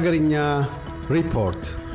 Pagarinia Report.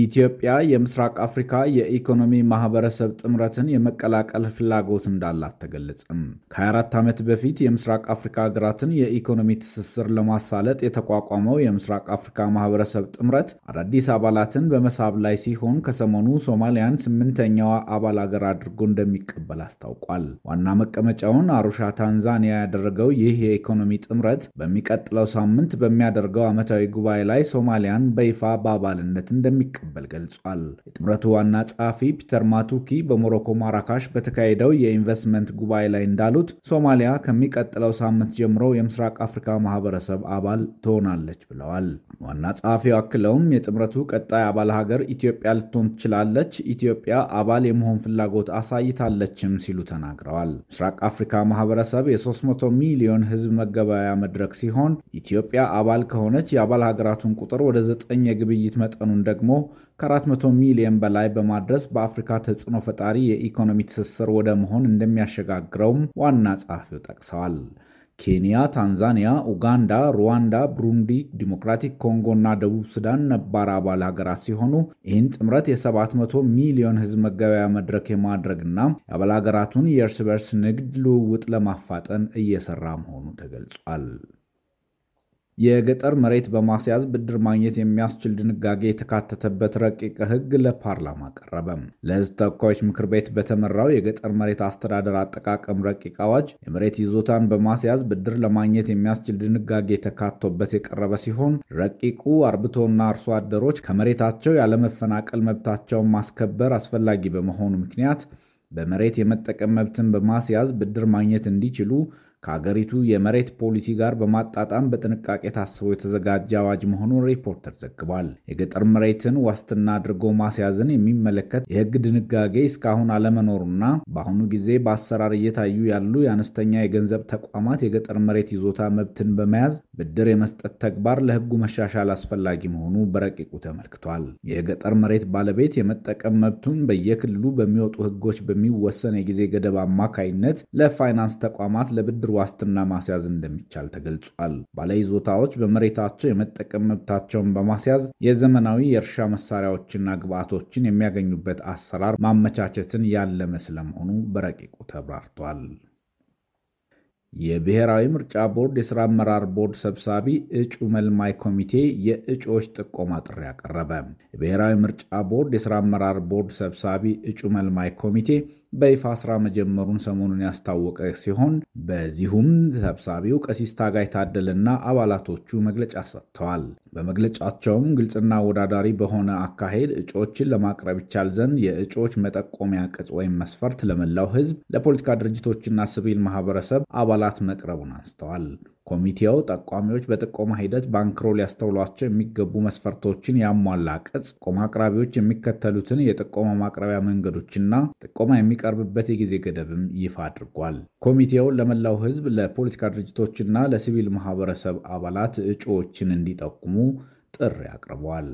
ኢትዮጵያ የምስራቅ አፍሪካ የኢኮኖሚ ማህበረሰብ ጥምረትን የመቀላቀል ፍላጎት እንዳላት ተገለጸም። ከ24 ዓመት በፊት የምስራቅ አፍሪካ ሀገራትን የኢኮኖሚ ትስስር ለማሳለጥ የተቋቋመው የምስራቅ አፍሪካ ማህበረሰብ ጥምረት አዳዲስ አባላትን በመሳብ ላይ ሲሆን ከሰሞኑ ሶማሊያን ስምንተኛዋ አባል ሀገር አድርጎ እንደሚቀበል አስታውቋል። ዋና መቀመጫውን አሩሻ ታንዛኒያ ያደረገው ይህ የኢኮኖሚ ጥምረት በሚቀጥለው ሳምንት በሚያደርገው ዓመታዊ ጉባኤ ላይ ሶማሊያን በይፋ በአባልነት እንደሚቀ እንደሚቀበል ገልጿል። የጥምረቱ ዋና ጸሐፊ ፒተር ማቱኪ በሞሮኮ ማራካሽ በተካሄደው የኢንቨስትመንት ጉባኤ ላይ እንዳሉት ሶማሊያ ከሚቀጥለው ሳምንት ጀምሮ የምስራቅ አፍሪካ ማህበረሰብ አባል ትሆናለች ብለዋል። ዋና ጸሐፊው አክለውም የጥምረቱ ቀጣይ አባል ሀገር ኢትዮጵያ ልትሆን ትችላለች፣ ኢትዮጵያ አባል የመሆን ፍላጎት አሳይታለችም ሲሉ ተናግረዋል። ምስራቅ አፍሪካ ማህበረሰብ የ300 ሚሊዮን ህዝብ መገበያያ መድረክ ሲሆን ኢትዮጵያ አባል ከሆነች የአባል ሀገራቱን ቁጥር ወደ ዘጠኝ የግብይት መጠኑን ደግሞ ከ400 ሚሊዮን በላይ በማድረስ በአፍሪካ ተጽዕኖ ፈጣሪ የኢኮኖሚ ትስስር ወደ መሆን እንደሚያሸጋግረውም ዋና ጸሐፊው ጠቅሰዋል። ኬንያ፣ ታንዛኒያ፣ ኡጋንዳ፣ ሩዋንዳ፣ ብሩንዲ፣ ዲሞክራቲክ ኮንጎ እና ደቡብ ሱዳን ነባር አባል ሀገራት ሲሆኑ ይህን ጥምረት የ700 ሚሊዮን ህዝብ መገበያ መድረክ የማድረግና የአባል ሀገራቱን የእርስ በርስ ንግድ ልውውጥ ለማፋጠን እየሰራ መሆኑ ተገልጿል። የገጠር መሬት በማስያዝ ብድር ማግኘት የሚያስችል ድንጋጌ የተካተተበት ረቂቅ ሕግ ለፓርላማ ቀረበ። ለሕዝብ ተወካዮች ምክር ቤት በተመራው የገጠር መሬት አስተዳደር አጠቃቀም ረቂቅ አዋጅ የመሬት ይዞታን በማስያዝ ብድር ለማግኘት የሚያስችል ድንጋጌ ተካቶበት የቀረበ ሲሆን ረቂቁ አርብቶና አርሶ አደሮች ከመሬታቸው ያለመፈናቀል መብታቸውን ማስከበር አስፈላጊ በመሆኑ ምክንያት በመሬት የመጠቀም መብትን በማስያዝ ብድር ማግኘት እንዲችሉ ከአገሪቱ የመሬት ፖሊሲ ጋር በማጣጣም በጥንቃቄ ታስቦ የተዘጋጀ አዋጅ መሆኑን ሪፖርተር ዘግቧል። የገጠር መሬትን ዋስትና አድርጎ ማስያዝን የሚመለከት የሕግ ድንጋጌ እስካሁን አለመኖሩና በአሁኑ ጊዜ በአሰራር እየታዩ ያሉ የአነስተኛ የገንዘብ ተቋማት የገጠር መሬት ይዞታ መብትን በመያዝ ብድር የመስጠት ተግባር ለሕጉ መሻሻል አስፈላጊ መሆኑ በረቂቁ ተመልክቷል። የገጠር መሬት ባለቤት የመጠቀም መብቱን በየክልሉ በሚወጡ ሕጎች በሚወሰን የጊዜ ገደብ አማካይነት ለፋይናንስ ተቋማት ለብድር ዋስትና ማስያዝ እንደሚቻል ተገልጿል። ባለይዞታዎች በመሬታቸው የመጠቀም መብታቸውን በማስያዝ የዘመናዊ የእርሻ መሳሪያዎችና ግብዓቶችን የሚያገኙበት አሰራር ማመቻቸትን ያለመ ስለመሆኑ በረቂቁ ተብራርቷል። የብሔራዊ ምርጫ ቦርድ የሥራ አመራር ቦርድ ሰብሳቢ እጩ መልማይ ኮሚቴ የእጩዎች ጥቆማ ጥሪ አቀረበ። የብሔራዊ ምርጫ ቦርድ የሥራ አመራር ቦርድ ሰብሳቢ እጩ መልማይ ኮሚቴ በይፋ ስራ መጀመሩን ሰሞኑን ያስታወቀ ሲሆን በዚሁም ሰብሳቢው ቀሲስ ታጋይ ታደለና አባላቶቹ መግለጫ ሰጥተዋል። በመግለጫቸውም ግልጽና አወዳዳሪ በሆነ አካሄድ እጩዎችን ለማቅረብ ይቻል ዘንድ የእጩዎች መጠቆሚያ ቅጽ ወይም መስፈርት ለመላው ሕዝብ፣ ለፖለቲካ ድርጅቶችና ሲቪል ማህበረሰብ አባላት መቅረቡን አንስተዋል። ኮሚቴው ጠቋሚዎች በጥቆማ ሂደት ባንክሮ ሊያስተውሏቸው የሚገቡ መስፈርቶችን ያሟላ ቅጽ ጥቆማ አቅራቢዎች የሚከተሉትን የጥቆማ ማቅረቢያ መንገዶችና ጥቆማ የሚቀርብበት የጊዜ ገደብም ይፋ አድርጓል። ኮሚቴው ለመላው ሕዝብ፣ ለፖለቲካ ድርጅቶችና ለሲቪል ማህበረሰብ አባላት እጩዎችን እንዲጠቁሙ ጥሪ አቅርቧል።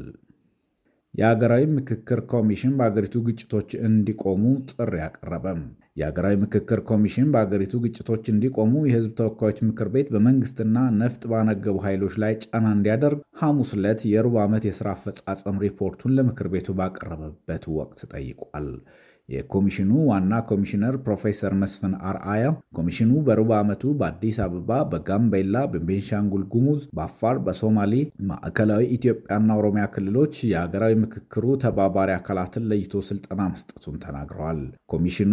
የሀገራዊ ምክክር ኮሚሽን በአገሪቱ ግጭቶች እንዲቆሙ ጥሪ አቀረበም። የሀገራዊ ምክክር ኮሚሽን በአገሪቱ ግጭቶች እንዲቆሙ የህዝብ ተወካዮች ምክር ቤት በመንግስትና ነፍጥ ባነገቡ ኃይሎች ላይ ጫና እንዲያደርግ ሐሙስ ዕለት የሩብ ዓመት የሥራ አፈጻጸም ሪፖርቱን ለምክር ቤቱ ባቀረበበት ወቅት ጠይቋል። የኮሚሽኑ ዋና ኮሚሽነር ፕሮፌሰር መስፍን አርአያ ኮሚሽኑ በሩብ ዓመቱ በአዲስ አበባ፣ በጋምቤላ፣ በቤንሻንጉል ጉሙዝ፣ በአፋር፣ በሶማሌ፣ ማዕከላዊ ኢትዮጵያና ኦሮሚያ ክልሎች የሀገራዊ ምክክሩ ተባባሪ አካላትን ለይቶ ስልጠና መስጠቱን ተናግረዋል። ኮሚሽኑ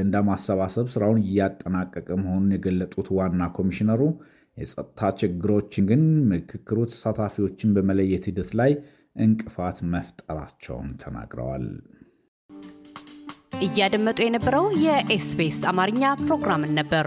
የአጀንዳ ማሰባሰብ ስራውን እያጠናቀቀ መሆኑን የገለጡት ዋና ኮሚሽነሩ የጸጥታ ችግሮችን ግን ምክክሩ ተሳታፊዎችን በመለየት ሂደት ላይ እንቅፋት መፍጠራቸውን ተናግረዋል። እያደመጡ የነበረው የኤስቢኤስ አማርኛ ፕሮግራምን ነበር።